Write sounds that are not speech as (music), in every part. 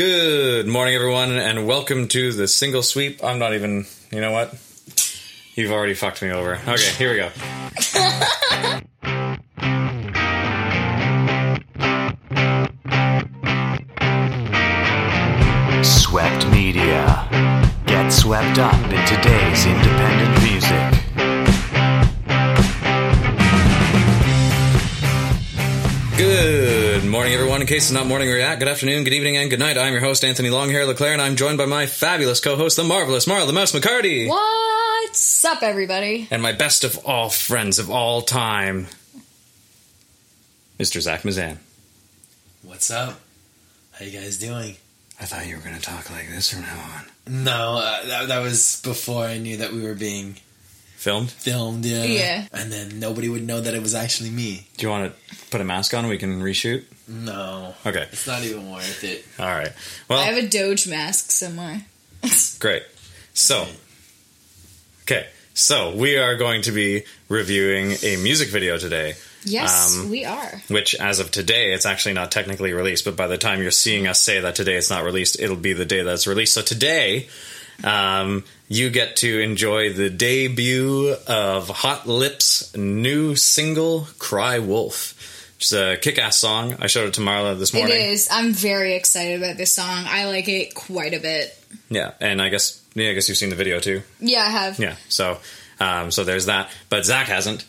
Good morning, everyone, and welcome to the single sweep. I'm not even, you know what? You've already fucked me over. Okay, here we go. Swept Media. Get swept up in today's independent case it's not morning or yet, good afternoon, good evening, and good night. I'm your host, Anthony Longhair LeClaire, and I'm joined by my fabulous co-host, the marvelous Marla the Mouse McCarty, What's up, everybody? and my best of all friends of all time, Mr. Zach Mazan. What's up? How you guys doing? I thought you were going to talk like this from now on. No, uh, that, that was before I knew that we were being Filmed? filmed. Yeah. Yeah. And then nobody would know that it was actually me. Do you want to put a mask on? We can reshoot. No. Okay. It's not even worth it. All right. Well, I have a Doge mask somewhere. (laughs) great. So, okay. So we are going to be reviewing a music video today. Yes, Um, we are. which as of today it's actually not technically released but by the time you're seeing us say that today it's not released it'll be the day that it's released so today um, you get to enjoy the debut of hot lips new single cry wolf which is a kick-ass song i showed it to marla this morning is. I'm very excited about this song. I like it quite a bit. yeah and i guess yeah i guess you've seen the video too Yeah, I have. yeah so um, so there's that but zach hasn't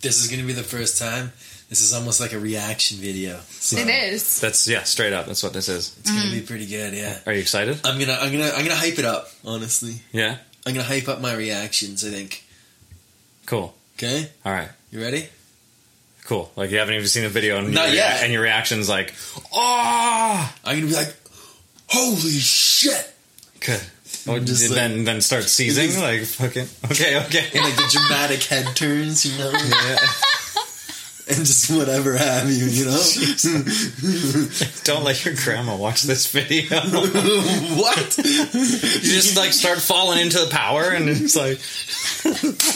This is going to be the first time. This is almost like a reaction video. So It is. that's yeah straight up that's what this is It's going to be pretty good. Yeah. are you excited I'm gonna, I'm gonna, I'm gonna hype it up. Honestly, yeah I'm gonna hype up my reactions. I think. cool Okay, all right you ready? Cool. Like you haven't even seen the video, and Not your, yet. and your reaction's like, "Oh, I'm gonna be like, holy shit! good." Oh, Just and then then start seizing Just- like fucking. Okay, okay. And like the dramatic head turns, you know, (laughs) Yeah. and just whatever have you, you know. Don't let your grandma watch this video. (laughs) what? you just like start falling into the power, and it's like, (laughs)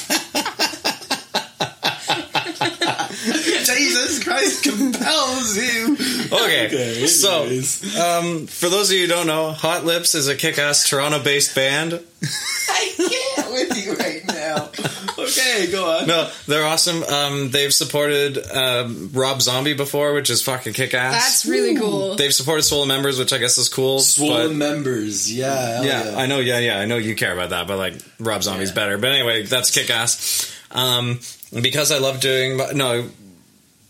Christ (laughs) compels you. okay. Okay, so, um, for those of you who don't know, Hot Lips is a kick-ass Toronto-based band. (laughs) I can't with you right now. (laughs) Okay, go on. No, they're awesome. Um, they've supported um, Rob Zombie before, which is fucking kick-ass. That's really cool. They've supported Swollen members, which I guess is cool. Swollen but- members, yeah, hell yeah, I know. Yeah, yeah, I know you care about that, but like Rob Zombie's Yeah. better. But anyway, that's kick ass. Um, because I love doing no,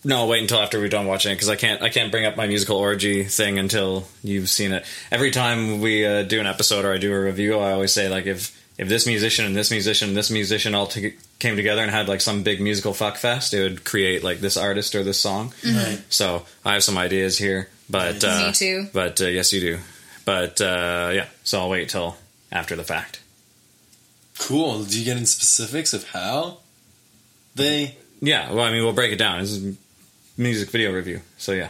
no. Wait until after we're done watching it because I can't. I can't bring up my musical orgy thing until you've seen it. Every time we uh, do an episode or I do a review, I always say like if if this musician and this musician and this musician all to- came together and had like some big musical fuck fest, it would create like this artist or this song. Right. So I have some ideas here, but uh, Me too. But uh, yes, you do. But uh, yeah, so I'll wait till after the fact. Cool. Do you get in specifics of how they? Yeah, well, I mean, we'll break it down. This is a music video review, so yeah.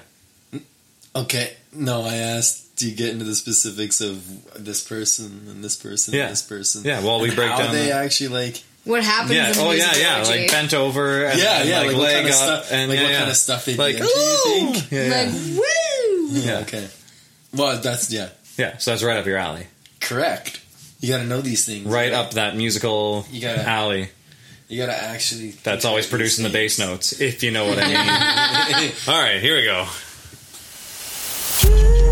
Okay, no, I asked. Do you get into the specifics of this person and this person Yeah. and this person? Yeah, well, we break how down they the- actually like. What happens Yeah. in the Oh yeah, yeah. orgy? Like bent over. And, Yeah, and, yeah, Like, like what leg kind of up stuff- and like yeah, what yeah. kind of stuff they like, do, do you ooh! think? Yeah, yeah. Like, woo! Yeah. Okay. Well, that's yeah, yeah. So that's right up your alley. correct. You got to know these things. Right up that musical You gotta- alley. You got to actually. That's always producing the bass notes, if you know what I mean. (laughs) All right, here we go. (laughs)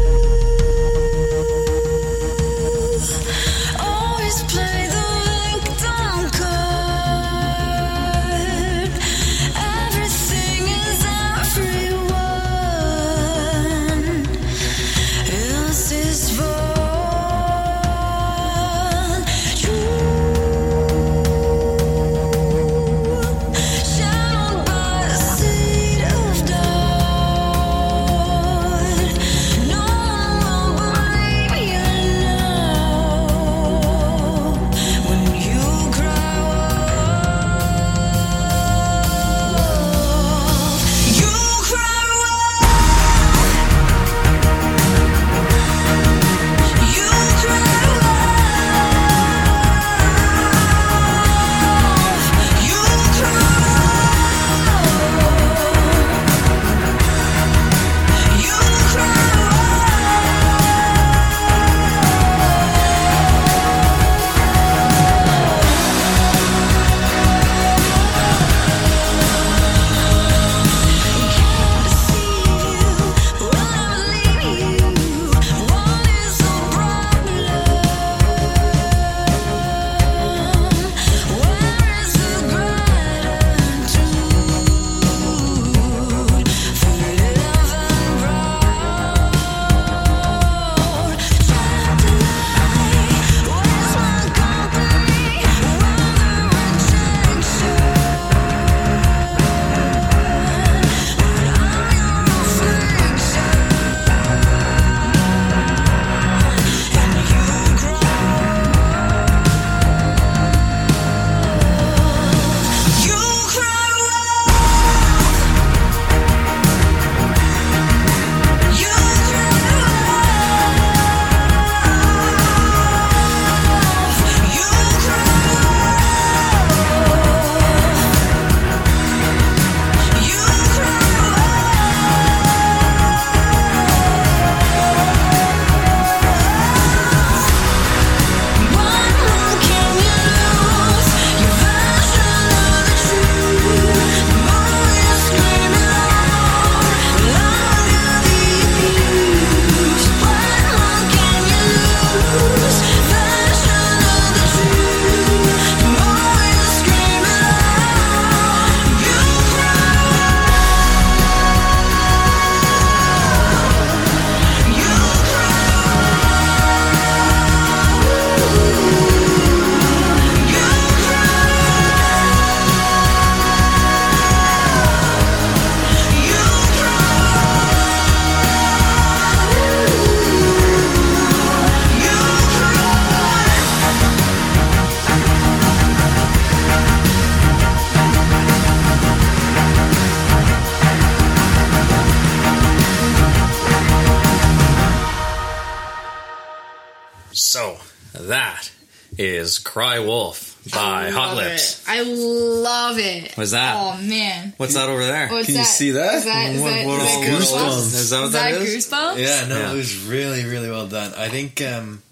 is Cry Wolf by I Hot Lips. it. I love it. What's that? Oh man. What's that over there? What's Can you see that? Is that, is What- that, what is all- that what goosebumps? Is that what Is that that is? goosebumps? Yeah, no, Yeah. it was really, really well done. I think um,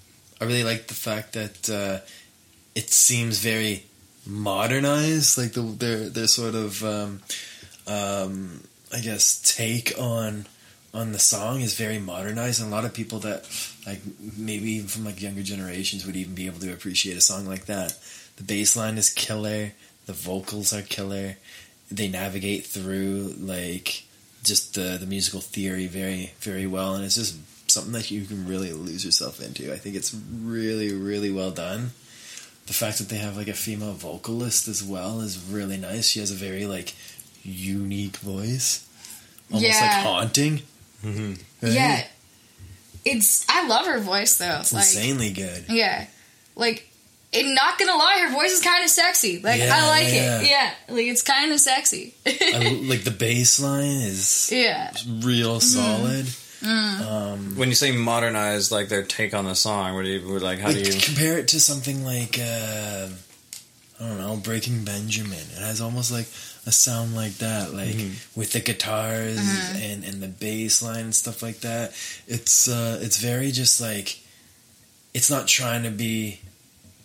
I really like the fact that uh, it seems very modernized, like the, their their sort of, um, um, I guess, take on on the song is very modernized, and a lot of people that like maybe even from like younger generations would even be able to appreciate a song like that. The bass line is killer, the vocals are killer. They navigate through like just the the musical theory very very well, and it's just something that you can really lose yourself into. I think it's really really well done. The fact that they have like a female vocalist as well is really nice. She has a very like unique voice, almost like haunting. Mm-hmm. right? Yeah. It's I love her voice though. it's like insanely good. yeah. Like and not gonna lie, her voice is kind of sexy. Like Yeah, I like yeah. it. Yeah, like it's kind of sexy. I, (laughs) like the bass line is yeah, real solid. Mm. Um, When you say modernized, like their take on the song, what do you like? How do you? compare it to something like uh, I don't know, Breaking Benjamin? It has almost like a sound like that, like Mm-hmm. with the guitars Mm-hmm. and and the bass line and stuff like that. It's uh, it's very just like it's not trying to be.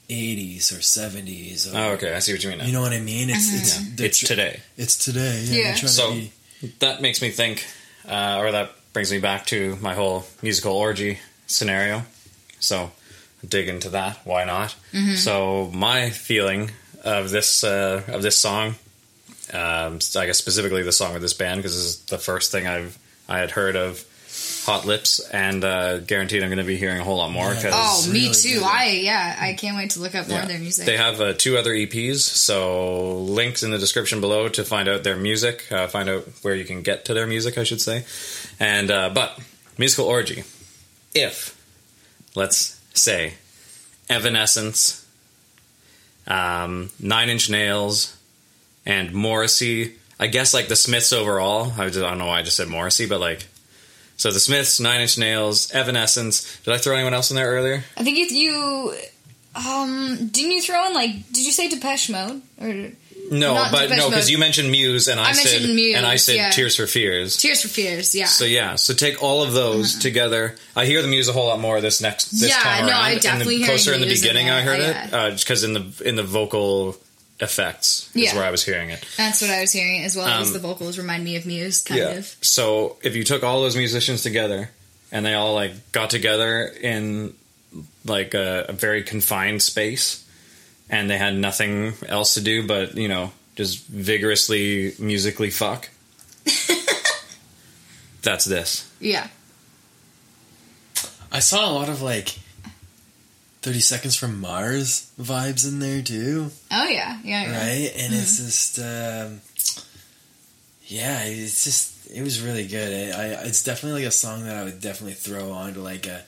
80s or 70s or, Oh, okay, I see what you mean. Now. you know what I mean it's it's Mm-hmm. they're it's today. it's today yeah, Yeah. trying So- to be That makes me think, uh, or that brings me back to my whole musical orgy scenario. So dig into that. Why not? So my feeling of this uh, of this song, um, I guess specifically the song of this band, because this is the first thing I've I had heard of Hot Lips, and uh, guaranteed I'm going to be hearing a whole lot more. Yeah. Because Oh, me really too. good. I yeah, I can't wait to look up more Yeah. of their music. They have uh, two other EPs, so links in the description below to find out their music, uh, find out where you can get to their music, I should say. And uh, but musical orgy, if let's say Evanescence, um, Nine Inch Nails, and Morrissey. I guess like the Smiths overall. I, just, I don't know why I just said Morrissey, but like. So the Smiths, Nine Inch Nails, Evanescence. Did I throw anyone else in there earlier? I think if you um didn't you throw in like did you say Depeche Mode or No, Not but Depeche no, because you mentioned Muse, and I, I said Muse, and I said yeah. Tears for Fears. Tears for Fears? Yeah. So yeah, so take all of those Uh-huh. together. I hear the Muse a whole lot more this next this Yeah, time no, around. I and definitely the, closer in the in beginning. I heard yeah. it because in the in the vocal effects is Yeah. where I was hearing it. That's what I was hearing as well as Um, the vocals remind me of Muse, kind of. So if you took all those musicians together and they all like got together in like a, a very confined space and they had nothing else to do but you know just vigorously musically fuck. (laughs) That's this. Yeah. I saw a lot of like 30 Seconds from Mars vibes in there too, Oh yeah. Yeah. yeah. right? And it's just, um, yeah, it's just, it was really good. I, I, it's definitely like a song that I would definitely throw onto like a,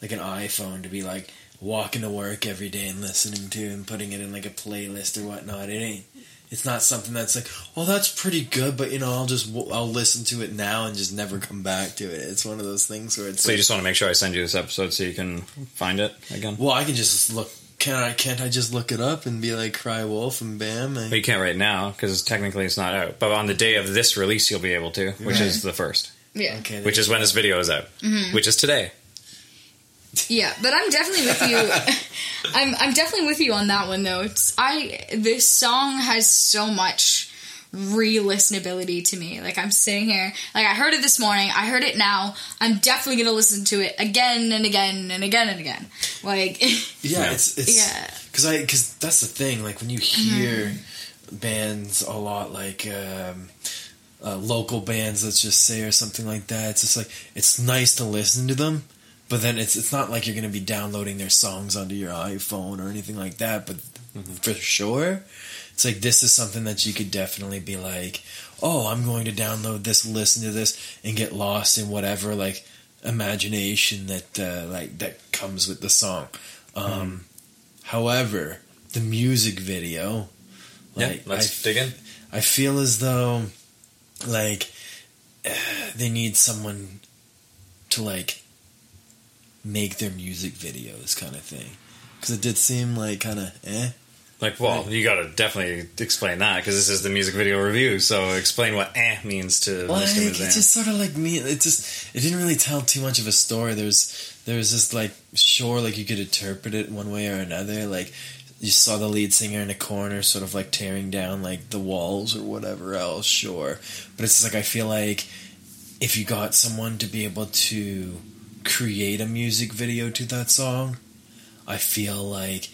like an iPhone to be like walking to work every day and listening to and putting it in like a playlist or whatnot. It ain't. It's not something that's like, well, that's pretty good, but you know, I'll just I'll listen to it now and just never come back to it. It's one of those things where it's So you just want to make sure I send you this episode so you can find it again. Well, I can just look. Can I? Can't I just look it up and be like "Cry Wolf" and bam? I, But you can't right now because technically it's not out. But on the day of this release, you'll be able to, which is the first, Yeah. okay, which is when this video is out, mm-hmm. which is today. Yeah, but I'm definitely with you. (laughs) I'm I'm definitely with you on that one though. It's I this song has so much re-listenability to me. Like I'm sitting here, like I heard it this morning, I heard it now. I'm definitely gonna listen to it again and again and again and again. Like yeah, (laughs) Yeah. it's it's Yeah. because I because that's the thing. Like when you hear bands a lot, like um, uh, local bands, let's just say, or something like that. It's just like it's nice to listen to them, but then it's it's not like you're going to be downloading their songs onto your iPhone or anything like that. But for sure, it's like this is something that you could definitely be like, oh, I'm going to download this, listen to this, and get lost in whatever like imagination that uh, like that comes with the song. Um, However, the music video, like yeah, let's I, dig in. I feel as though like (sighs) they need someone to like make their music videos, kind of thing. Because it did seem like kind of eh. Like, well, you got to definitely explain that because this is the music video review. So explain what "eh" means to Well, Mr. like, Mizan. it's just sort of like me. It just it didn't really tell too much of a story. There's there's just like sure, like you could interpret it one way or another. Like you saw the lead singer in a corner, sort of like tearing down like the walls or whatever else. Sure, but it's just like I feel like if you got someone to be able to create a music video to that song, I feel like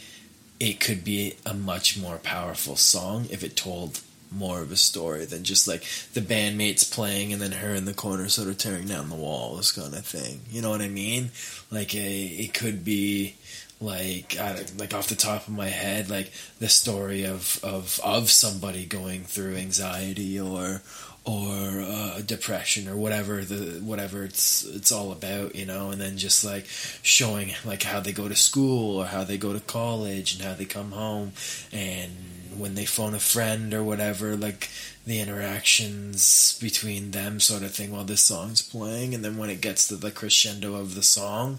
it could be a much more powerful song if it told more of a story than just like the bandmates playing and then her in the corner sort of tearing down the walls kind of thing. You know what I mean? Like a, it could be like I like off the top of my head like the story of of of somebody going through anxiety or or uh, depression or whatever the whatever it's it's all about you know and then just like showing like how they go to school or how they go to college and how they come home. And when they phone a friend or whatever like the interactions between them sort of thing while this song's playing. And then when it gets to the crescendo of the song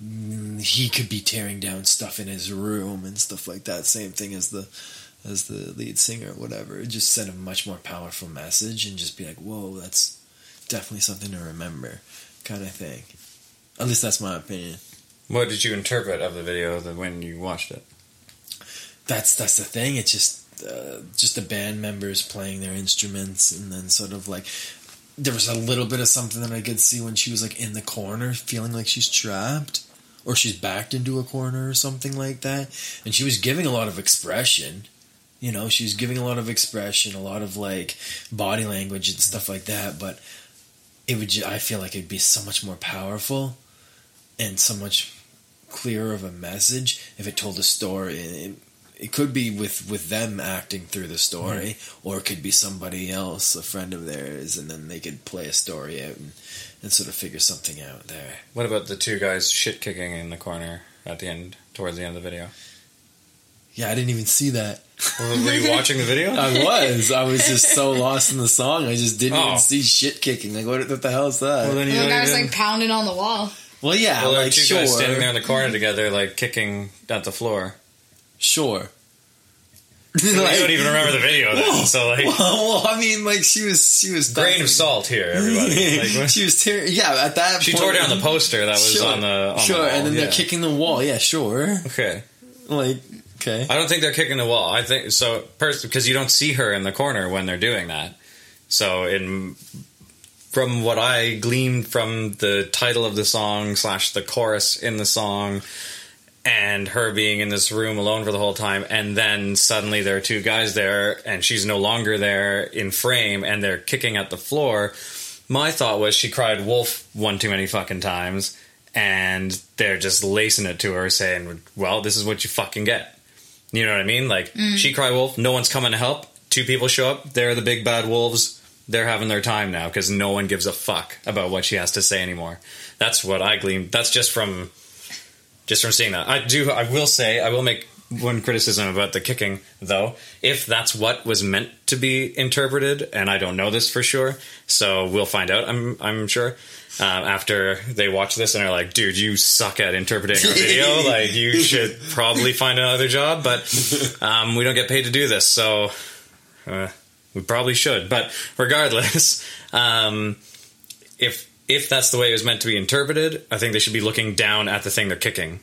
he could be tearing down stuff in his room and stuff like that same thing as the as the lead singer or whatever. It just sent a much more powerful message and just be like, whoa, that's definitely something to remember, kind of thing. At least that's my opinion. what did you interpret of the video when you watched it? That's that's the thing. It's just uh, just the band members playing their instruments and then sort of like there was a little bit of something that I could see when she was like in the corner, feeling like she's trapped. Or she's backed into a corner or something like that. And she was giving a lot of expression. You know, she was giving a lot of expression, a lot of like body language and stuff like that. But it would, ju- I feel like it'd be so much more powerful and so much clearer of a message if it told a story. It, it could be with, with them acting through the story, or it could be somebody else, a friend of theirs, and then they could play a story out and, and sort of figure something out there. What about the two guys shit kicking in the corner at the end, towards the end of the video? Yeah, I didn't even see that. Were were you (laughs) watching the video? I was. I was just so lost in the song. I just didn't Oh. even see shit kicking. Like, what, what the hell is that? Well, then you The guy was like pounding on the wall. Well, yeah, Well, there are like two sure, guys standing there in the corner together, like kicking at the floor. Sure. (laughs) I don't even remember the video then. So like, well, well, I mean, like she was, she was grain of salt here, everybody. (laughs) Like, she was tearing. Yeah, at that point. she point, tore down the poster that was Sure, on the on sure, the wall. and then yeah. they're kicking the wall. Yeah, sure. Okay, Like, okay, I don't think they're kicking the wall. I think so because you don't see her in the corner when they're doing that. So in from what I gleaned from the title of the song slash the chorus in the song. And her being in this room alone for the whole time, and then suddenly there are two guys there, and she's no longer there in frame, and they're kicking at the floor. My thought was she cried wolf one too many fucking times, and they're just lacing it to her, saying, "Well, this is what you fucking get." You know what I mean? Like mm. she cry wolf, no one's coming to help. Two people show up, they're the big bad wolves. They're having their time now because no one gives a fuck about what she has to say anymore. That's what I gleaned. That's just from just from seeing that. I do. I will say. I will make one criticism about the kicking, though. If that's what was meant to be interpreted, and I don't know this for sure, so we'll find out. I'm. I'm sure. Uh, after they watch this and are like, "Dude, you suck at interpreting our video. (laughs) like, you should probably find another job." But (laughs) um, we don't get paid to do this, so uh, we probably should. But regardless, (laughs) um, if if that's the way it was meant to be interpreted, I think they should be looking down at the thing they're kicking.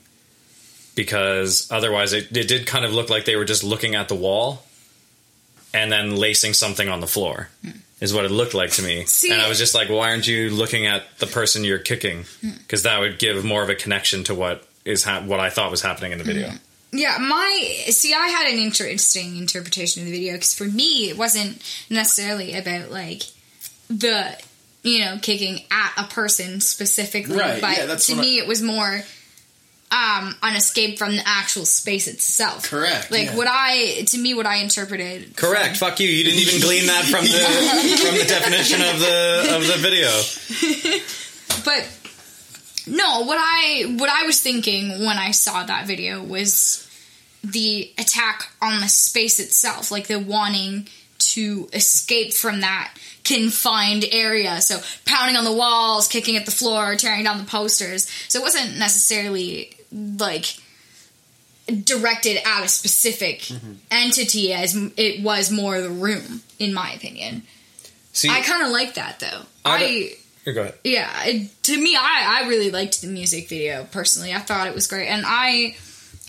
Because otherwise, it, it did kind of look like they were just looking at the wall and then lacing something on the floor, hmm. is what it looked like to me. See- and I was just like, why aren't you looking at the person you're kicking? Hmm. Because that would give more of a connection to what is ha- what I thought was happening in the video. Hmm. Yeah, my see, I had an interesting interpretation of the video because for me, it wasn't necessarily about like the you know kicking at a person specifically, Right, but yeah, that's to what I- me, it was more um an escape from the actual space itself. Correct, Like yeah. what I to me, what I interpreted. Correct. Fuck you. You didn't even glean that from the (laughs) from the definition of the of the video. (laughs) But no, what I what I was thinking when I saw that video was the attack on the space itself, like the wanting to escape from that confined area. So pounding on the walls, kicking at the floor, tearing down the posters. So it wasn't necessarily like directed at a specific mm-hmm. entity as it was more the room in my opinion. See, I kind of like that though. I I go ahead. yeah, it, to me, I, I really liked the music video personally. I thought it was great, and I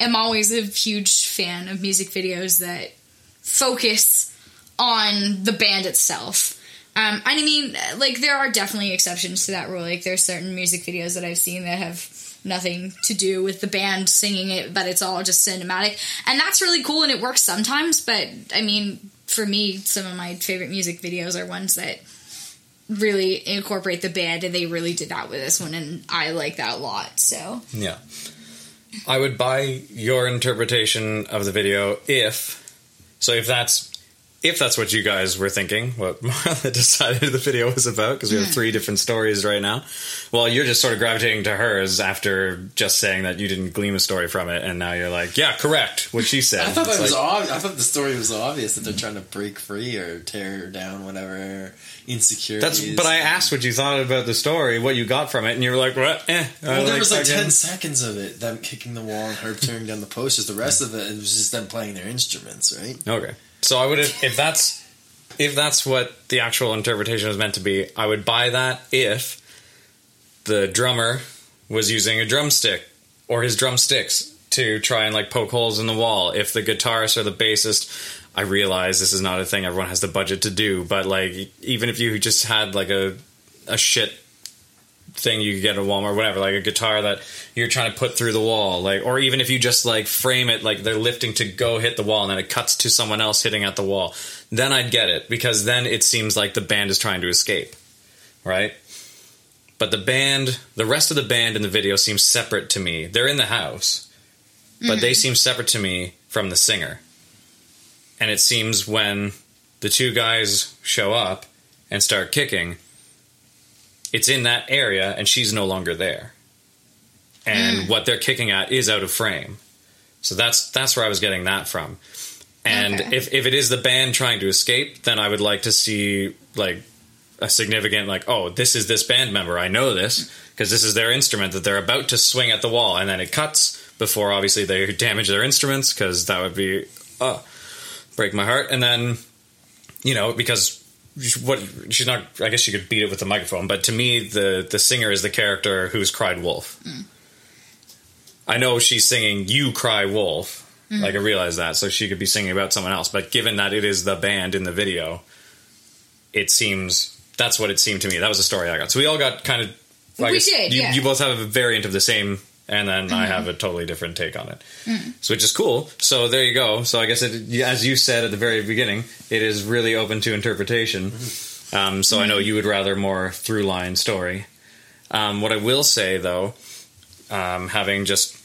am always a huge fan of music videos that focus on the band itself. Um, and I mean, like there are definitely exceptions to that rule. Like there's certain music videos that I've seen that have nothing to do with the band singing it, but it's all just cinematic, and that's really cool and it works sometimes. But I mean, for me, some of my favorite music videos are ones that really incorporate the band and they really did that with this one and I like that a lot. So Yeah. I would buy your interpretation of the video if so if that's if that's what you guys were thinking, what (laughs) Marla decided the video was about, because we have three different stories right now. Well, you're just sort of gravitating to hers after just saying that you didn't glean a story from it, and now you're like, yeah, correct, what she said. I thought It's that was like- obvious. I thought the story was obvious that they're trying to break free or tear down whatever insecurities. That's, but I asked what you thought about the story, what you got from it, and you were like, "What? Eh." Well, there was like fucking- ten seconds of it, them kicking the wall and her tearing down the posters. The rest of it, it was just them playing their instruments, right? Okay. So I would if that's if that's what the actual interpretation was meant to be, I would buy that if the drummer was using a drumstick or his drumsticks to try and like poke holes in the wall. If the guitarist or the bassist I realize this is not a thing everyone has the budget to do, but like even if you just had like a a shit thing you could get at Walmart, whatever, like a guitar that you're trying to put through the wall, like, or even if you just like frame it like they're lifting to go hit the wall and then it cuts to someone else hitting at the wall, then I'd get it because then it seems like the band is trying to escape, right? But the band, the rest of the band in the video seems separate to me. They're in the house, but they mm-hmm. seem separate to me from the singer. And it seems when the two guys show up and start kicking, it's in that area and she's no longer there. And what they're kicking at is out of frame. So that's that's where I was getting that from. And Okay. if, if it is the band trying to escape, then I would like to see like a significant like, oh, this is this band member. I know this because this is their instrument that they're about to swing at the wall, and then it cuts before obviously they (laughs) damage their instruments because that would be uh, break my heart. And then you know because what she's not i guess she could beat it with the microphone but to me the the singer is the character who's cried wolf. I know she's singing you cry wolf. Mm. Like i realize that so she could be singing about someone else but given that it is the band in the video it seems that's what it seemed to me. That was the story i got. So we all got kind of I We guess did, you, yeah. you both have a variant of the same and then I have a totally different take on it, so which is cool. So there you go. So I guess it, as you said at the very beginning, it is really open to interpretation. Um, so I know you would rather more through line story. Um, what I will say though, um, having just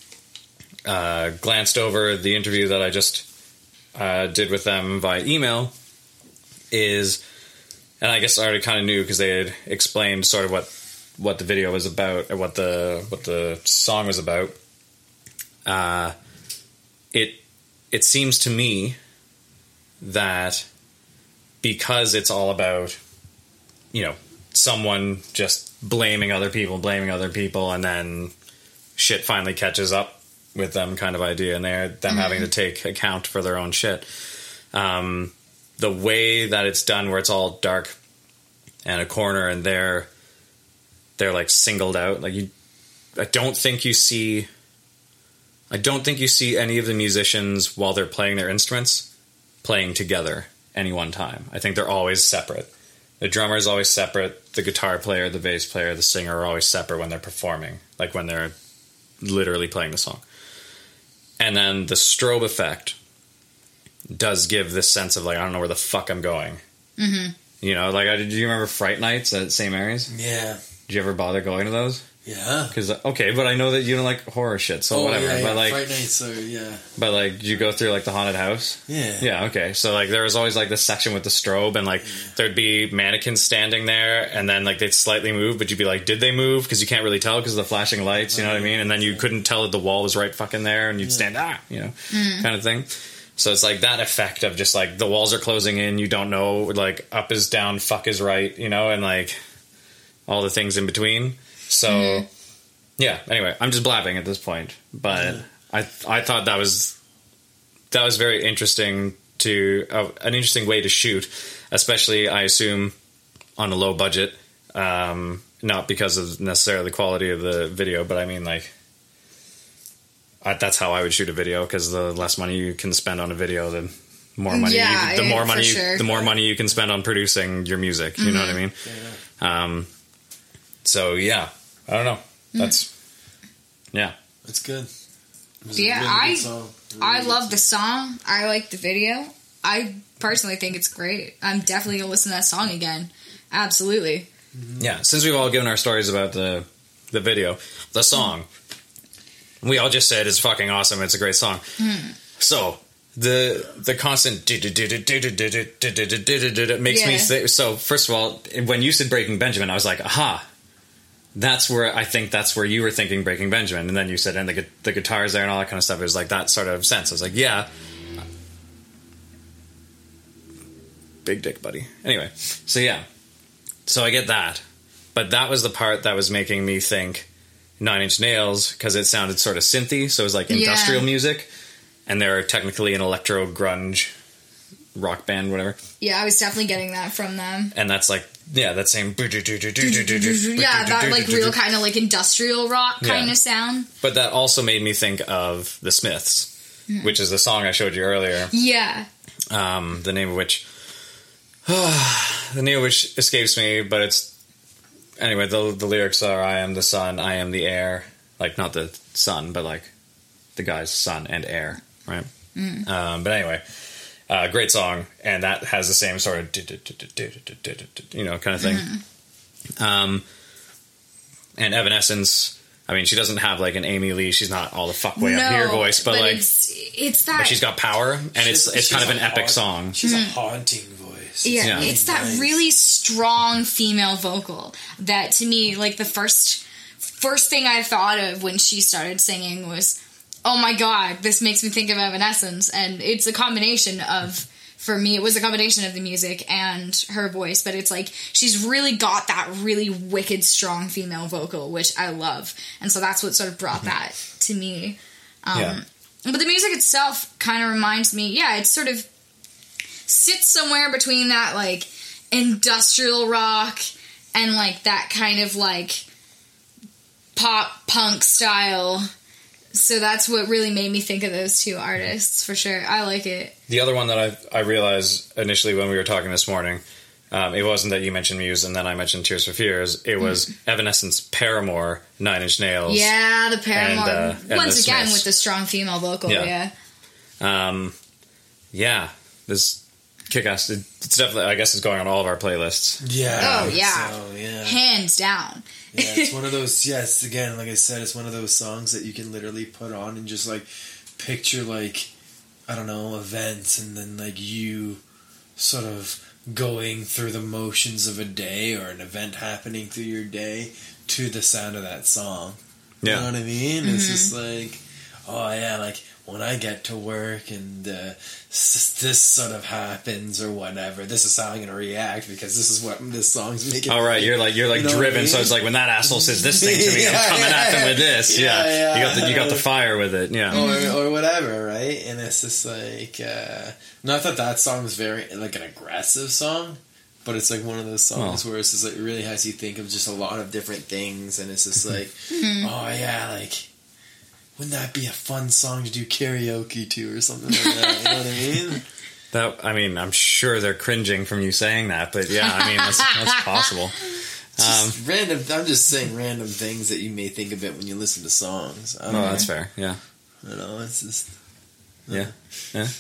uh, glanced over the interview that I just uh, did with them via email, is, and I guess I already kind of knew because they had explained sort of what what the video was about or what the what the song was about. Uh, it it seems to me that because it's all about you know someone just blaming other people, blaming other people, and then shit finally catches up with them kind of idea, and they're them having to take account for their own shit. Um, the way that it's done, where it's all dark and a corner, and they're they're like singled out. Like you, I don't think you see. I don't think you see any of the musicians while they're playing their instruments playing together any one time. I think they're always separate. The drummer is always separate. The guitar player, the bass player, the singer are always separate when they're performing, like when they're literally playing the song. And then the strobe effect does give this sense of like I don't know where the fuck I'm going. Mm-hmm. You know, like I, did you remember Fright Nights at St. Mary's? Yeah, Did you ever bother going to those? yeah. Because okay, but I know that you don't like horror shit, so whatever. Oh, Yeah, yeah. But like, Fright Nights are yeah, but like, you go through like the haunted house? yeah, Yeah, okay. So like there was always like this section with the strobe and like there'd be mannequins standing there and then like they'd slightly move, but you'd be like, did they move? Because you can't really tell because of the flashing lights, you know what I mean? And then you couldn't tell that the wall was right fucking there and you'd stand ah, you know, kind of thing. So it's like that effect of just like the walls are closing in, you don't know, like up is down, fuck is right, you know, and like all the things in between. So yeah. Anyway, I'm just blabbing at this point, but I I thought that was that was very interesting to uh, an interesting way to shoot, especially I assume on a low budget. Um, not because of necessarily the quality of the video, but I mean like I, that's how I would shoot a video because the less money you can spend on a video, the more money, Yeah, you, the yeah, more money, sure. the more money you can spend on producing your music. You know what I mean? Um, so yeah, I don't know. That's yeah. It's good. It's Yeah, really I- good. Really I love song. the song. I like the video. I personally think it's great. I'm definitely gonna listen to that song again. Absolutely. Yeah, since we've all given our stories about the the video, the song, we all just said it's fucking awesome. It's a great song. So the the constant it makes me Yeah. So first of all, when you said Breaking Benjamin, I was like, aha. That's where I think that's where you were thinking Breaking Benjamin, and then you said and the the guitars there and all that kind of stuff. It was like that sort of sense. I was like, yeah, big dick, buddy. Anyway, so yeah, so I get that, but that was the part that was making me think Nine Inch Nails because it sounded sort of synthy, so it was like Yeah. industrial music, and they're technically an electro grunge rock band, whatever, Yeah, I was definitely getting that from them. and that's like yeah, that same doo doo doo doo. Yeah, that like real kind of like industrial rock kind of sound. But that also made me think of the Smiths, which is the song I showed you earlier. Yeah. um, the name of which (sighs) the name of which escapes me, but it's anyway. The the lyrics are "I am the sun, I am the air," like not the sun, but like the guy's son and heir, right? Um, but anyway, uh, great song, and that has the same sort of you know kind of thing. Um, and Evanescence. I mean, she doesn't have like an Amy Lee. She's not all the fuck way up here voice, but, like, it's it's that but she's got power, and it's She's- it's kind of an epic haunt- song. She's a haunting voice. Yeah, Yeah. it's that Nice. really strong female vocal that to me, like the first first thing I thought of when she started singing was, "Oh my god, this makes me think of Evanescence," and it's a combination of. For me, it was a combination of the music and her voice, but it's like she's really got that really wicked, strong female vocal, which I love, and so that's what sort of brought that to me. Um, Yeah. But the music itself kind of reminds me, yeah, it sort of sits somewhere between that like industrial rock and like that kind of like pop punk style. So that's what really made me think of those two artists for sure. I like it. The other one that I I realized initially when we were talking this morning, um, it wasn't that you mentioned Muse and then I mentioned Tears for Fears. It was Evanescence, Paramore, Nine Inch Nails. Yeah, the Paramore. And, uh, Once again Smiths. with the strong female vocal. Yeah. Yeah. Um, yeah. This kick ass. It's definitely. I guess it's going on all of our playlists. Yeah. Oh, yeah. So, yeah. Hands down. Yeah, it's one of (laughs) those. Yes, again, like I said, it's one of those songs that you can literally put on and just like picture like I don't know events, and then like you sort of going through the motions of a day or an event happening through your day to the sound of that song. You know Yeah. what I mean? It's just mm-hmm. like, oh yeah, like when I get to work and uh, s- this sort of happens or whatever, this is how I'm gonna react because this is what this song's making. All right, you're like you're like You know what I driven. So it's like when that asshole says this thing to me, (laughs) I'm Yeah, coming at them with this. Yeah, yeah, yeah. you got the you got the fire with it. Yeah. or, or whatever, right? And it's just like, uh, not that that song is very like an aggressive song, but it's like one of those songs where it's just like it really has you think of just a lot of different things, and it's just like, (laughs) oh yeah, like wouldn't that be a fun song to do karaoke to or something like that? You know what I mean? (laughs) That I mean, I'm sure they're cringing from you saying that, but yeah, I mean that's that's possible. (laughs) Um, Just random. I'm just saying random things that you may think of it when you listen to songs. I don't no, know. Oh, that's fair. Yeah, You know, it's just yeah, yeah. (laughs)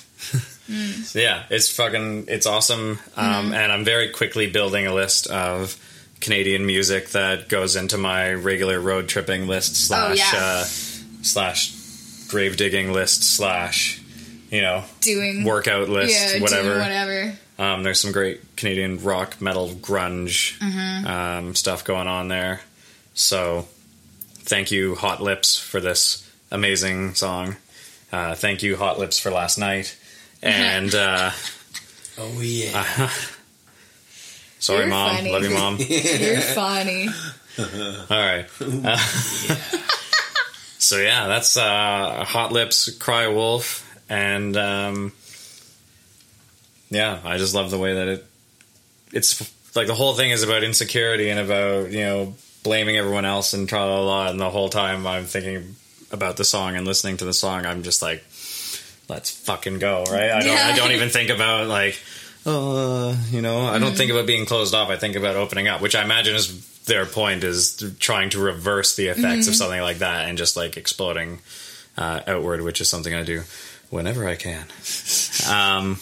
So, yeah, it's fucking it's awesome, um, and I'm very quickly building a list of Canadian music that goes into my regular road tripping list slash yeah. uh, slash grave digging list slash you know Doing workout list yeah, whatever. doing whatever. Um, there's some great Canadian rock, metal, grunge um, stuff going on there. So, thank you, Hot Lips, for this amazing song. Uh, thank you, Hot Lips, for last night. (laughs) And uh, Oh yeah. sorry, You're mom. funny. Love you, mom. (laughs) You're funny. All right. (laughs) Uh, so yeah, that's uh, Hot Lips, Cry Wolf, and um, yeah, I just love the way that it. It's like the whole thing is about insecurity and about you know blaming everyone else and tra la la. And the whole time I'm thinking about the song and listening to the song, I'm just like, let's fucking go, right? I don't. I don't even think about like. Uh, you know, I don't think about being closed off. I think about opening up, which I imagine is their point is trying to reverse the effects of something like that and just like exploding uh, outward, which is something I do whenever I can. Um,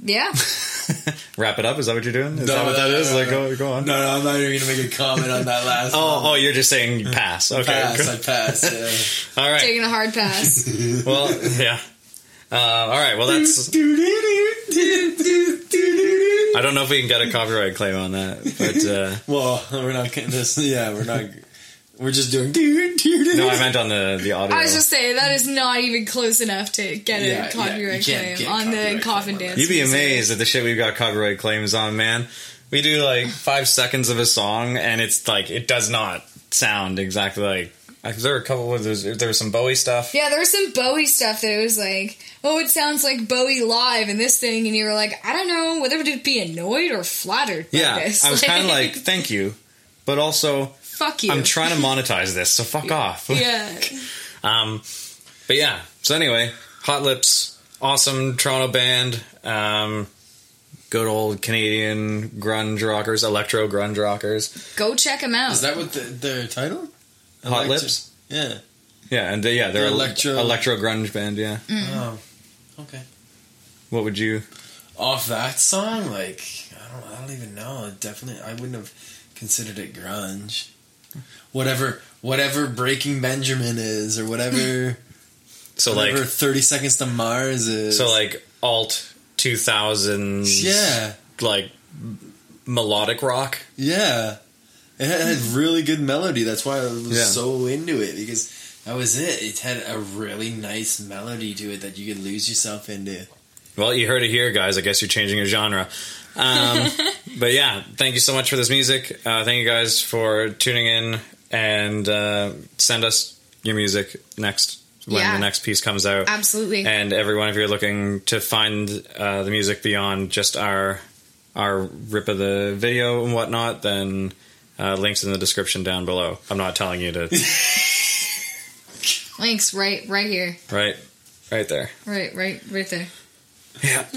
Yeah. (laughs) wrap it up. Is that what you're doing? Is No, that what that no, is? no, like, no. go, go on. No, no, I'm not even gonna make a comment on that last. (laughs) Oh, one. oh, you're just saying pass. Okay. pass. good. I pass. Yeah. (laughs) All right. Taking a hard pass. Well, yeah. Uh, all right. Well, that's. I don't know if we can get a copyright claim on that, but uh, well, we're not getting this. Yeah, we're not. We're just doing. no, I meant on the the audio. I was just saying that is not even close enough to get Yeah, a yeah, copyright you can't claim get on the coffin claim dance. You'd be music. amazed at the shit we've got copyright claims on, man. We do like five seconds of a song, and it's like it does not sound exactly like. Like, There were a couple of those. There was some Bowie stuff. Yeah, there was some Bowie stuff that was like, oh, it sounds like Bowie live and this thing, and you were like, I don't know whether to be annoyed or flattered. By Yeah, this. I was kind of like, thank you, but also fuck you. I'm trying to monetize this, so fuck off. (laughs) Yeah, Um, but yeah. So anyway, Hot Lips, awesome Toronto band. Um, good old Canadian grunge rockers, electro grunge rockers. go check them out. Is that what the, their title? Hot Electro- Lips. Yeah. Yeah, and they, yeah, they're The electro electro- electro grunge band. Yeah. Mm-hmm. Oh. Okay. What would you? Off that song, like I don't. I don't even know. Definitely, I wouldn't have considered it grunge. Whatever, whatever Breaking Benjamin is, or whatever, (laughs) So whatever like, Thirty Seconds to Mars is. so like alt two thousands. yeah, Like melodic rock. yeah. It had, had really good melody. That's why I was Yeah. so into it because that was it. It had a really nice melody to it that you could lose yourself into. Well, you heard it here, guys. I guess you're changing your genre. Um, (laughs) but yeah, thank you so much for this music. Uh, thank you guys for tuning in and uh, send us your music next when Yeah. the next piece comes out. Absolutely. And everyone, if you're looking to find uh, the music beyond just our our rip of the video and whatnot, then uh, links in the description down below. I'm not telling you to (laughs) Links right, right here, right, right there. right, right, right there. Yeah. (laughs)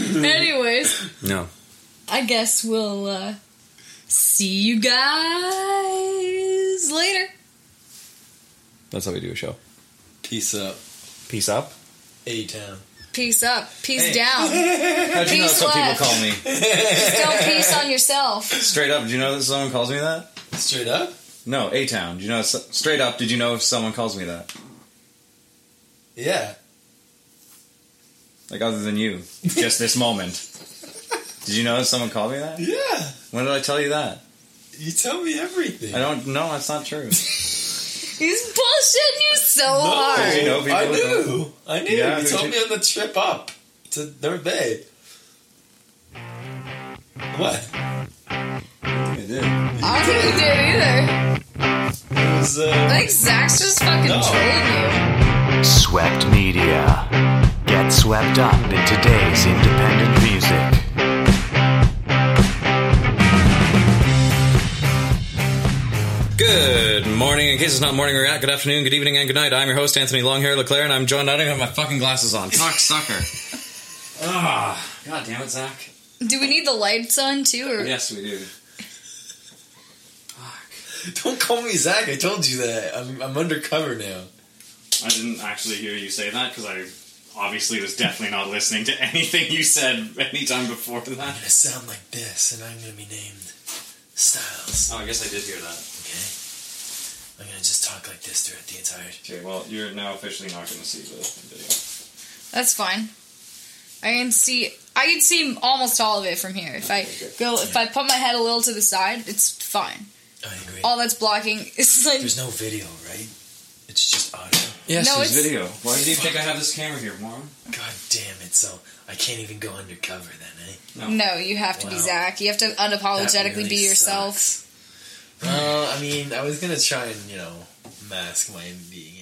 Anyways, No. I guess we'll uh, see you guys later. That's how we do a show. Peace up, Peace up. A Town. Peace up, peace Hey. down. (laughs) How'd you know Peace that's what people call me? (laughs) Don't peace on yourself. Straight up, do you know that someone calls me that? Straight up. No, A Town. Do you know? Straight up, did you know if someone calls me that? Yeah. Like other than you, just this moment. (laughs) Did you know someone called me that? Yeah. When did I tell you that? You tell me everything. I don't know. That's not true. He's bullshitting you so hard. Did you know I would knew. I knew. Yeah, you told you- me on the trip up to North Bay. What? I did. I don't think he did either. It was, uh, I think Zach's just fucking No. trolling you. Swept Media. Get swept up in today's independent music. Good morning. In case it's not morning or at, good afternoon, good evening, and good night. I'm your host, Anthony Longhair Leclerc, and I'm joined. I don't even have my fucking glasses on. Cock sucker. (laughs) Ah, god damn it, Zach. Do we need the lights on too, or Yes, we do. Fuck. Don't call me Zach. I told you that. I'm, I'm undercover now. I didn't actually hear you say that because I obviously was definitely not listening to (laughs) anything you said anytime before that. I'm gonna sound like this, and I'm gonna be named Styles. Oh, I guess I did hear that okay? I'm gonna just talk like this throughout the entire. Okay, well, you're now officially not gonna see the video. That's fine. I can see. I can see almost all of it from here. If I go, if I put my head a little to the side, it's fine. I agree. All that's blocking is like. There's no video, right? It's just audio. Yes, no, there's video. Why do you think I have this camera here, Mom? God damn it! So I can't even go undercover then, eh? No, no you have to wow. be Zach. You have to unapologetically really be yourself. Sucks. Well, I mean, I was gonna try and you know mask my being